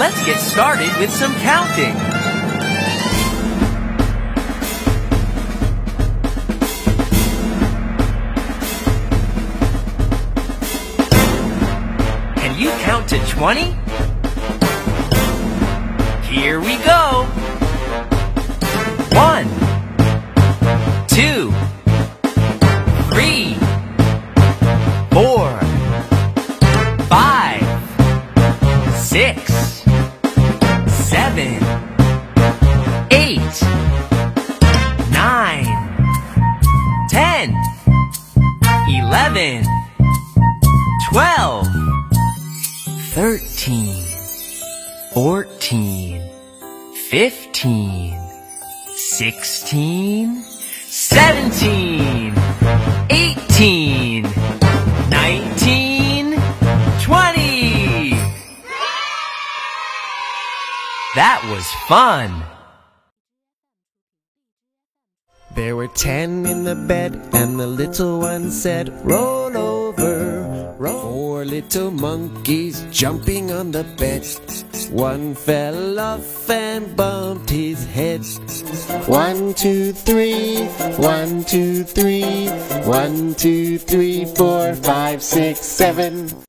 let's get started with some counting. Can you count to 20? Here we go. One, two, three, four, five, six, seven, eight, nine, ten, eleven, twelve, thirteen, fourteen, fifteen, sixteen, seventeen, That was fun. There were ten in the bed, and the little one said, Roll over, roll. Four little monkeys jumping on the bed. One fell off and bumped his head. One, two, three, one, two, three, one, two, three, four, five, six, seven.